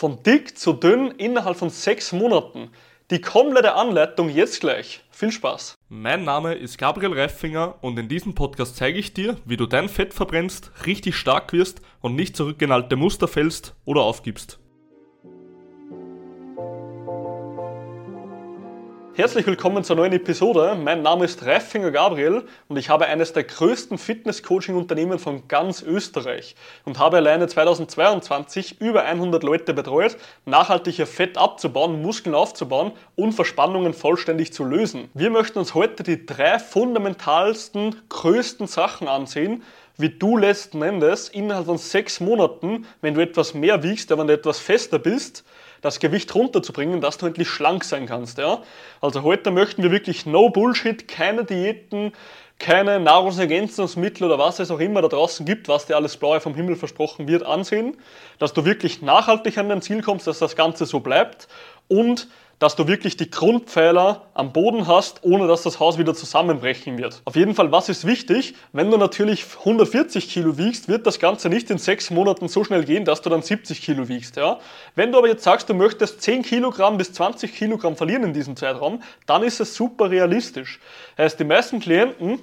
Von dick zu dünn innerhalb von sechs Monaten. Die komplette Anleitung jetzt gleich. Viel Spaß. Mein Name ist Gabriel Reifinger und in diesem Podcast zeige ich dir, wie du dein Fett verbrennst, richtig stark wirst und nicht zurück in alte Muster fällst oder aufgibst. Herzlich willkommen zur neuen Episode. Mein Name ist Reifinger Gabriel und ich habe eines der größten Fitness-Coaching-Unternehmen von ganz Österreich und habe alleine 2022 über 100 Leute betreut, nachhaltig ihr Fett abzubauen, Muskeln aufzubauen und Verspannungen vollständig zu lösen. Wir möchten uns heute die drei fundamentalsten, größten Sachen ansehen, wie du letzten Endes innerhalb von sechs Monaten, wenn du etwas mehr wiegst, wenn du etwas fester bist, das Gewicht runterzubringen, dass du endlich schlank sein kannst. Ja? Also heute möchten wir wirklich no Bullshit, keine Diäten, keine Nahrungsergänzungsmittel oder was es auch immer da draußen gibt, was dir alles Blaue vom Himmel versprochen wird, ansehen, dass du wirklich nachhaltig an dein Ziel kommst, dass das Ganze so bleibt und dass du wirklich die Grundpfeiler am Boden hast, ohne dass das Haus wieder zusammenbrechen wird. Auf jeden Fall, was ist wichtig? Wenn du natürlich 140 Kilo wiegst, wird das Ganze nicht in sechs Monaten so schnell gehen, dass du dann 70 Kilo wiegst. Ja? Wenn du aber jetzt sagst, du möchtest 10 Kilogramm bis 20 Kilogramm verlieren in diesem Zeitraum, dann ist es super realistisch. Heißt, die meisten Klienten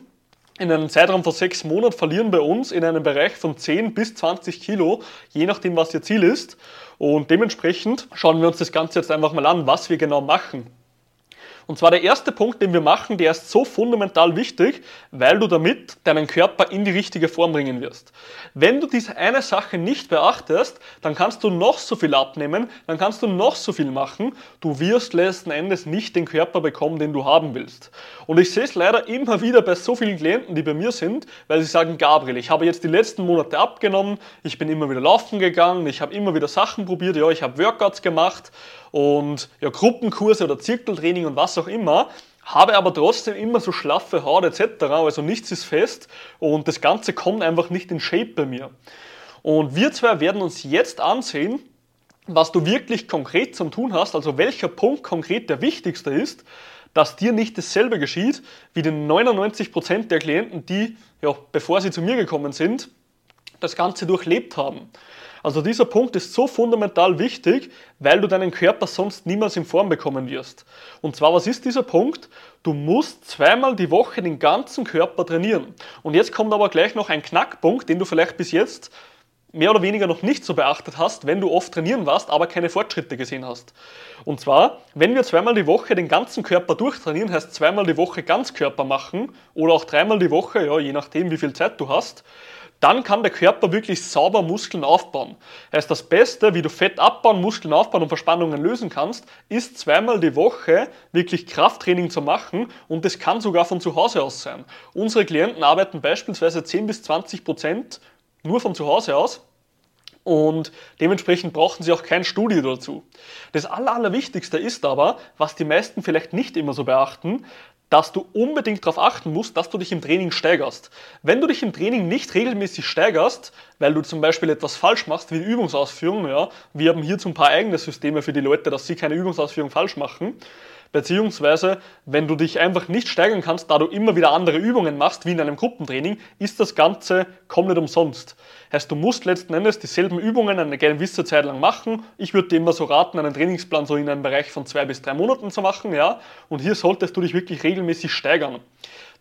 in einem Zeitraum von sechs Monaten verlieren bei uns in einem Bereich von 10 bis 20 Kilo, je nachdem, was ihr Ziel ist. Und dementsprechend schauen wir uns das Ganze jetzt einfach mal an, was wir genau machen. Und zwar der erste Punkt, den wir machen, der ist so fundamental wichtig, weil du damit deinen Körper in die richtige Form bringen wirst. Wenn du diese eine Sache nicht beachtest, dann kannst du noch so viel abnehmen, dann kannst du noch so viel machen, du wirst letzten Endes nicht den Körper bekommen, den du haben willst. Und ich sehe es leider immer wieder bei so vielen Klienten, die bei mir sind, weil sie sagen, Gabriel, ich habe jetzt die letzten Monate abgenommen, ich bin immer wieder laufen gegangen, ich habe immer wieder Sachen probiert, ja, ich habe Workouts gemacht und ja, Gruppenkurse oder Zirkeltraining und was auch immer, habe aber trotzdem immer so schlaffe Haut etc. Also nichts ist fest und das Ganze kommt einfach nicht in Shape bei mir. Und wir zwei werden uns jetzt ansehen, was du wirklich konkret zum Tun hast, also welcher Punkt konkret der wichtigste ist, dass dir nicht dasselbe geschieht wie den 99% der Klienten, die, ja, bevor sie zu mir gekommen sind, das Ganze durchlebt haben. Also dieser Punkt ist so fundamental wichtig, weil du deinen Körper sonst niemals in Form bekommen wirst. Und zwar, was ist dieser Punkt? Du musst zweimal die Woche den ganzen Körper trainieren. Und jetzt kommt aber gleich noch ein Knackpunkt, den du vielleicht bis jetzt mehr oder weniger noch nicht so beachtet hast, wenn du oft trainieren warst, aber keine Fortschritte gesehen hast. Und zwar, wenn wir zweimal die Woche den ganzen Körper durchtrainieren, heißt zweimal die Woche Ganzkörper machen oder auch dreimal die Woche, ja, je nachdem, wie viel Zeit du hast, dann kann der Körper wirklich sauber Muskeln aufbauen. Heißt, das Beste, wie du Fett abbauen, Muskeln aufbauen und Verspannungen lösen kannst, ist zweimal die Woche wirklich Krafttraining zu machen und das kann sogar von zu Hause aus sein. Unsere Klienten arbeiten beispielsweise 10 bis 20 Prozent nur von zu Hause aus und dementsprechend brauchen sie auch kein Studio dazu. Das Allerwichtigste ist aber, was die meisten vielleicht nicht immer so beachten, dass du unbedingt darauf achten musst, dass du dich im Training steigerst. Wenn du dich im Training nicht regelmäßig steigerst, weil du zum Beispiel etwas falsch machst, wie die Übungsausführung, ja, wir haben hier so ein paar eigene Systeme für die Leute, dass sie keine Übungsausführung falsch machen, Beziehungsweise, wenn du dich einfach nicht steigern kannst, da du immer wieder andere Übungen machst, wie in einem Gruppentraining, ist das Ganze komplett umsonst. Heißt, du musst letzten Endes dieselben Übungen eine gewisse Zeit lang machen. Ich würde dir immer so raten, einen Trainingsplan so in einem Bereich von zwei bis drei Monaten zu machen, ja. Und hier solltest du dich wirklich regelmäßig steigern.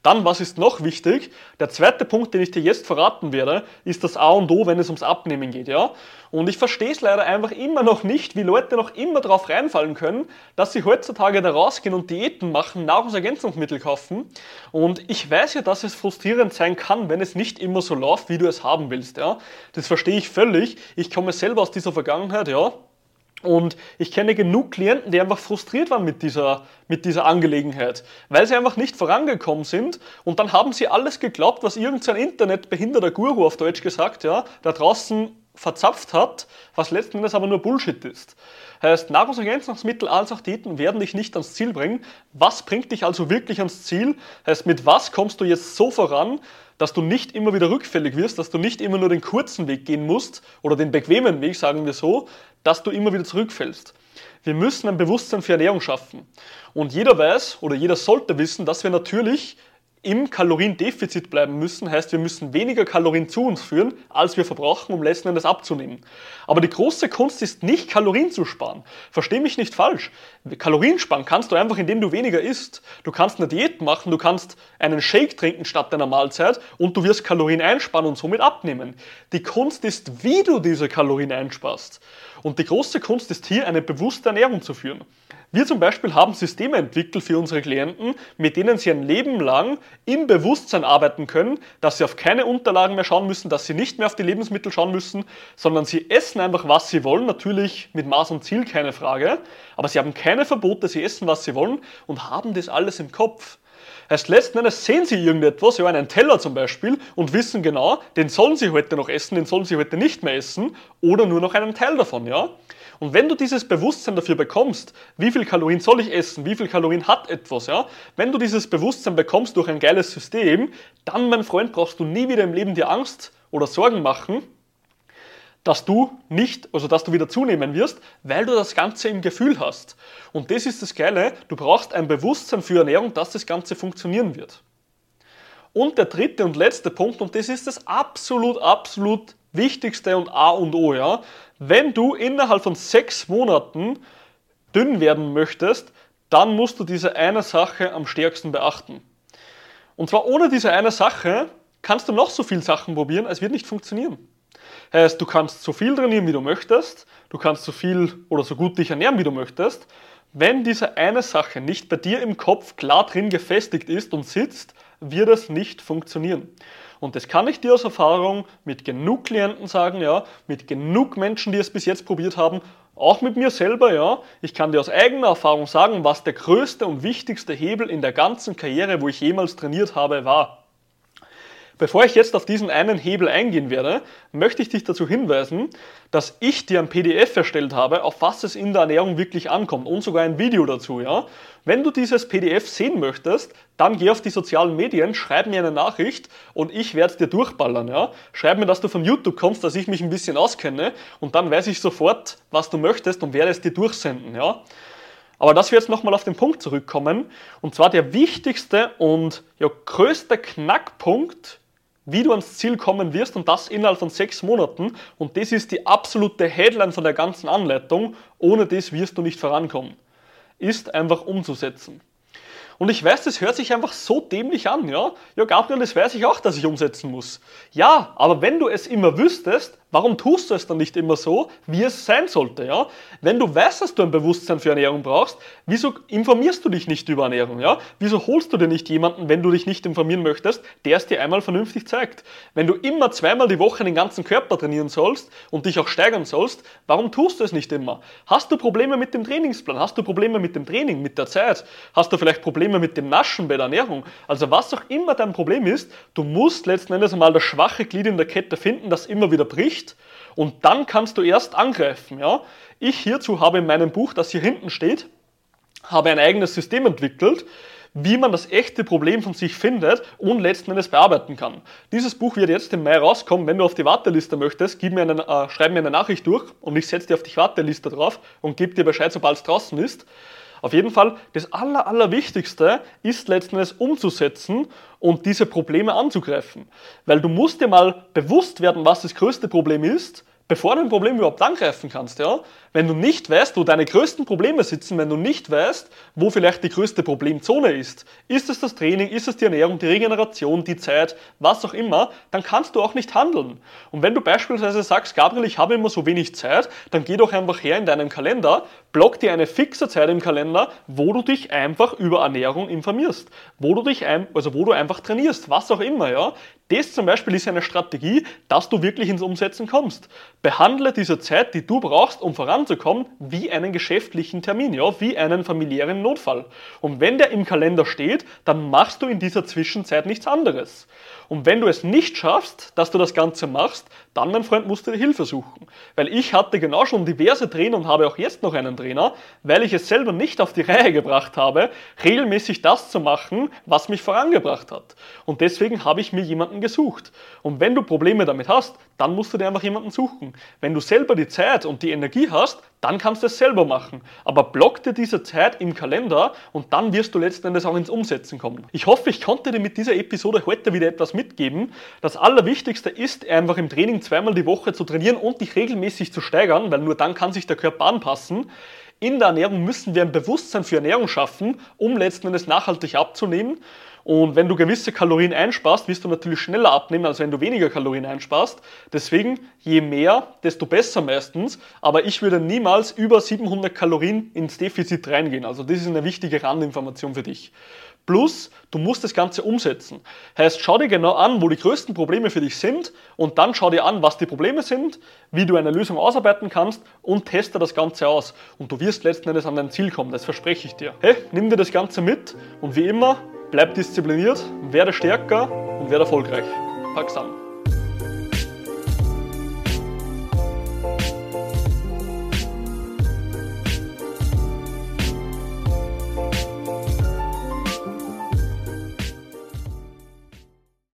Dann, was ist noch wichtig? Der zweite Punkt, den ich dir jetzt verraten werde, ist das A und O, wenn es ums Abnehmen geht, ja? Und ich verstehe es leider einfach immer noch nicht, wie Leute noch immer darauf reinfallen können, dass sie heutzutage da rausgehen und Diäten machen, Nahrungsergänzungsmittel kaufen. Und ich weiß ja, dass es frustrierend sein kann, wenn es nicht immer so läuft, wie du es haben willst, ja? Das verstehe ich völlig. Ich komme selber aus dieser Vergangenheit, ja? Und ich kenne genug Klienten, die einfach frustriert waren mit dieser, mit dieser Angelegenheit, weil sie einfach nicht vorangekommen sind. Und dann haben sie alles geglaubt, was irgendein Internetbehinderter Guru auf Deutsch gesagt, ja, da draußen verzapft hat, was letzten Endes aber nur Bullshit ist. Heißt, Nahrungsergänzungsmittel als auch Diäten werden dich nicht ans Ziel bringen. Was bringt dich also wirklich ans Ziel? Heißt, mit was kommst du jetzt so voran, dass du nicht immer wieder rückfällig wirst, dass du nicht immer nur den kurzen Weg gehen musst oder den bequemen Weg, sagen wir so, dass du immer wieder zurückfällst. Wir müssen ein Bewusstsein für Ernährung schaffen. Und jeder weiß oder jeder sollte wissen, dass wir natürlich im Kaloriendefizit bleiben müssen, heißt, wir müssen weniger Kalorien zu uns führen, als wir verbrauchen, um letzten Endes abzunehmen. Aber die große Kunst ist nicht, Kalorien zu sparen. Versteh mich nicht falsch. Kalorien sparen kannst du einfach, indem du weniger isst. Du kannst eine Diät machen, du kannst einen Shake trinken statt deiner Mahlzeit und du wirst Kalorien einsparen und somit abnehmen. Die Kunst ist, wie du diese Kalorien einsparst. Und die große Kunst ist hier, eine bewusste Ernährung zu führen. Wir zum Beispiel haben Systeme entwickelt für unsere Klienten, mit denen sie ein Leben lang im Bewusstsein arbeiten können, dass sie auf keine Unterlagen mehr schauen müssen, dass sie nicht mehr auf die Lebensmittel schauen müssen, sondern sie essen einfach, was sie wollen, natürlich mit Maß und Ziel, keine Frage, aber sie haben keine Verbote, sie essen, was sie wollen und haben das alles im Kopf. Erst letzten Endes sehen sie irgendetwas, ja einen Teller zum Beispiel, und wissen genau, den sollen sie heute noch essen, den sollen sie heute nicht mehr essen oder nur noch einen Teil davon, ja. Und wenn du dieses Bewusstsein dafür bekommst, wie viel Kalorien soll ich essen, wie viel Kalorien hat etwas, ja, wenn du dieses Bewusstsein bekommst durch ein geiles System, dann, mein Freund, brauchst du nie wieder im Leben dir Angst oder Sorgen machen, dass du nicht, also dass du wieder zunehmen wirst, weil du das Ganze im Gefühl hast. Und das ist das Geile, du brauchst ein Bewusstsein für Ernährung, dass das Ganze funktionieren wird. Und der dritte und letzte Punkt, und das ist das absolut, absolut wichtigste und A und O, ja. Wenn du innerhalb von sechs Monaten dünn werden möchtest, dann musst du diese eine Sache am stärksten beachten. Und zwar ohne diese eine Sache kannst du noch so viele Sachen probieren, es wird nicht funktionieren. Heißt, du kannst so viel trainieren, wie du möchtest, du kannst so viel oder so gut dich ernähren, wie du möchtest. Wenn diese eine Sache nicht bei dir im Kopf klar drin gefestigt ist und sitzt, wird es nicht funktionieren. Und das kann ich dir aus Erfahrung mit genug Klienten sagen, ja, mit genug Menschen, die es bis jetzt probiert haben, auch mit mir selber, ja. Ich kann dir aus eigener Erfahrung sagen, was der größte und wichtigste Hebel in der ganzen Karriere, wo ich jemals trainiert habe, war. Bevor ich jetzt auf diesen einen Hebel eingehen werde, möchte ich dich dazu hinweisen, dass ich dir ein PDF erstellt habe, auf was es in der Ernährung wirklich ankommt und sogar ein Video dazu. Ja? Wenn du dieses PDF sehen möchtest, dann geh auf die sozialen Medien, schreib mir eine Nachricht und ich werde es dir durchballern. Ja? Schreib mir, dass du von YouTube kommst, dass ich mich ein bisschen auskenne und dann weiß ich sofort, was du möchtest und werde es dir durchsenden. Ja? Aber dass wir jetzt nochmal auf den Punkt zurückkommen, und zwar der wichtigste und ja, größte Knackpunkt wie du ans Ziel kommen wirst und das innerhalb von sechs Monaten. Und das ist die absolute Headline von der ganzen Anleitung. Ohne das wirst du nicht vorankommen. Ist einfach umzusetzen. Und ich weiß, das hört sich einfach so dämlich an, ja? Ja, Gabriel, das weiß ich auch, dass ich umsetzen muss. Ja, aber wenn du es immer wüsstest, Warum tust du es dann nicht immer so, wie es sein sollte? Ja? Wenn du weißt, dass du ein Bewusstsein für Ernährung brauchst, wieso informierst du dich nicht über Ernährung? Ja? Wieso holst du dir nicht jemanden, wenn du dich nicht informieren möchtest, der es dir einmal vernünftig zeigt? Wenn du immer zweimal die Woche den ganzen Körper trainieren sollst und dich auch steigern sollst, warum tust du es nicht immer? Hast du Probleme mit dem Trainingsplan? Hast du Probleme mit dem Training, mit der Zeit? Hast du vielleicht Probleme mit dem Naschen bei der Ernährung? Also was auch immer dein Problem ist, du musst letzten Endes einmal das schwache Glied in der Kette finden, das immer wieder bricht und dann kannst du erst angreifen. Ja? Ich hierzu habe in meinem Buch, das hier hinten steht, habe ein eigenes System entwickelt, wie man das echte Problem von sich findet und letzten Endes bearbeiten kann. Dieses Buch wird jetzt im Mai rauskommen. Wenn du auf die Warteliste möchtest, gib mir eine, äh, schreib mir eine Nachricht durch und ich setze dir auf die Warteliste drauf und gebe dir Bescheid, sobald es draußen ist. Auf jeden Fall, das Aller, Allerwichtigste ist letzten Endes umzusetzen und diese Probleme anzugreifen. Weil du musst dir mal bewusst werden, was das größte Problem ist, bevor du ein Problem überhaupt angreifen kannst. Ja? Wenn du nicht weißt, wo deine größten Probleme sitzen, wenn du nicht weißt, wo vielleicht die größte Problemzone ist, ist es das Training, ist es die Ernährung, die Regeneration, die Zeit, was auch immer, dann kannst du auch nicht handeln. Und wenn du beispielsweise sagst, Gabriel, ich habe immer so wenig Zeit, dann geh doch einfach her in deinem Kalender, block dir eine fixe Zeit im Kalender, wo du dich einfach über Ernährung informierst, wo du dich ein, also wo du einfach trainierst, was auch immer, ja. Das zum Beispiel ist eine Strategie, dass du wirklich ins Umsetzen kommst. Behandle diese Zeit, die du brauchst, um voran anzukommen, wie einen geschäftlichen Termin, ja, wie einen familiären Notfall. Und wenn der im Kalender steht, dann machst du in dieser Zwischenzeit nichts anderes. Und wenn du es nicht schaffst, dass du das Ganze machst, dann, mein Freund, musst du dir Hilfe suchen. Weil ich hatte genau schon diverse Trainer und habe auch jetzt noch einen Trainer, weil ich es selber nicht auf die Reihe gebracht habe, regelmäßig das zu machen, was mich vorangebracht hat. Und deswegen habe ich mir jemanden gesucht. Und wenn du Probleme damit hast, dann musst du dir einfach jemanden suchen. Wenn du selber die Zeit und die Energie hast, dann kannst du es selber machen. Aber block dir diese Zeit im Kalender und dann wirst du letzten Endes auch ins Umsetzen kommen. Ich hoffe, ich konnte dir mit dieser Episode heute wieder etwas mitgeben. Das Allerwichtigste ist einfach im Training zweimal die Woche zu trainieren und dich regelmäßig zu steigern, weil nur dann kann sich der Körper anpassen. In der Ernährung müssen wir ein Bewusstsein für Ernährung schaffen, um letzten Endes nachhaltig abzunehmen. Und wenn du gewisse Kalorien einsparst, wirst du natürlich schneller abnehmen, als wenn du weniger Kalorien einsparst. Deswegen, je mehr, desto besser meistens. Aber ich würde niemals über 700 Kalorien ins Defizit reingehen. Also das ist eine wichtige Randinformation für dich. Plus, du musst das Ganze umsetzen. Heißt, schau dir genau an, wo die größten Probleme für dich sind und dann schau dir an, was die Probleme sind, wie du eine Lösung ausarbeiten kannst und teste das Ganze aus. Und du wirst letzten Endes an dein Ziel kommen, das verspreche ich dir. Hey, nimm dir das Ganze mit und wie immer, bleib diszipliniert, werde stärker und werde erfolgreich. Pack's an.